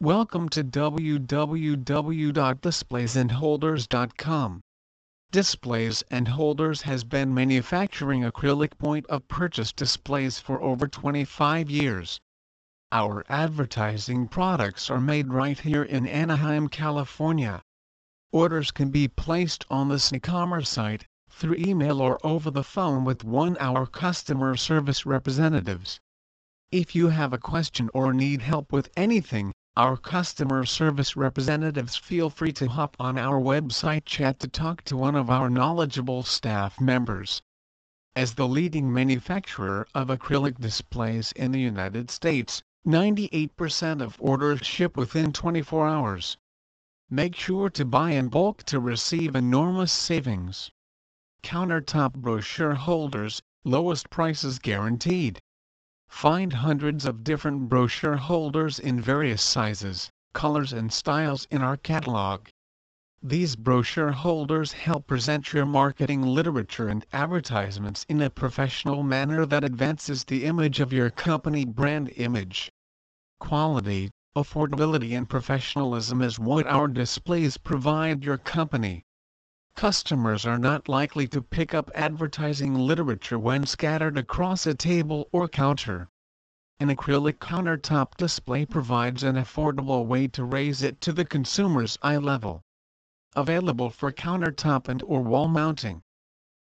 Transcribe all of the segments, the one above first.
Welcome to www.displaysandholders.com. Displays and Holders has been manufacturing acrylic point of purchase displays for over 25 years. Our advertising products are made right here in Anaheim, California. Orders can be placed on the SneCommerce site, through email or over the phone with one our customer service representatives. If you have a question or need help with anything, our customer service representatives feel free to hop on our website chat to talk to one of our knowledgeable staff members. As the leading manufacturer of acrylic displays in the United States, 98% of orders ship within 24 hours. Make sure to buy in bulk to receive enormous savings. Countertop brochure holders, lowest prices guaranteed. Find hundreds of different brochure holders in various sizes, colors and styles in our catalog. These brochure holders help present your marketing literature and advertisements in a professional manner that advances the image of your company brand image. Quality, affordability and professionalism is what our displays provide your company. Customers are not likely to pick up advertising literature when scattered across a table or counter. An acrylic countertop display provides an affordable way to raise it to the consumer's eye level. Available for countertop and or wall mounting.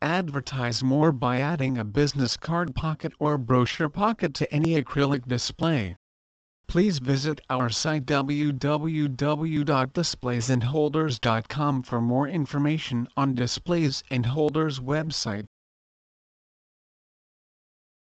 Advertise more by adding a business card pocket or brochure pocket to any acrylic display please visit our site www.displaysandholders.com for more information on Displays and Holders website.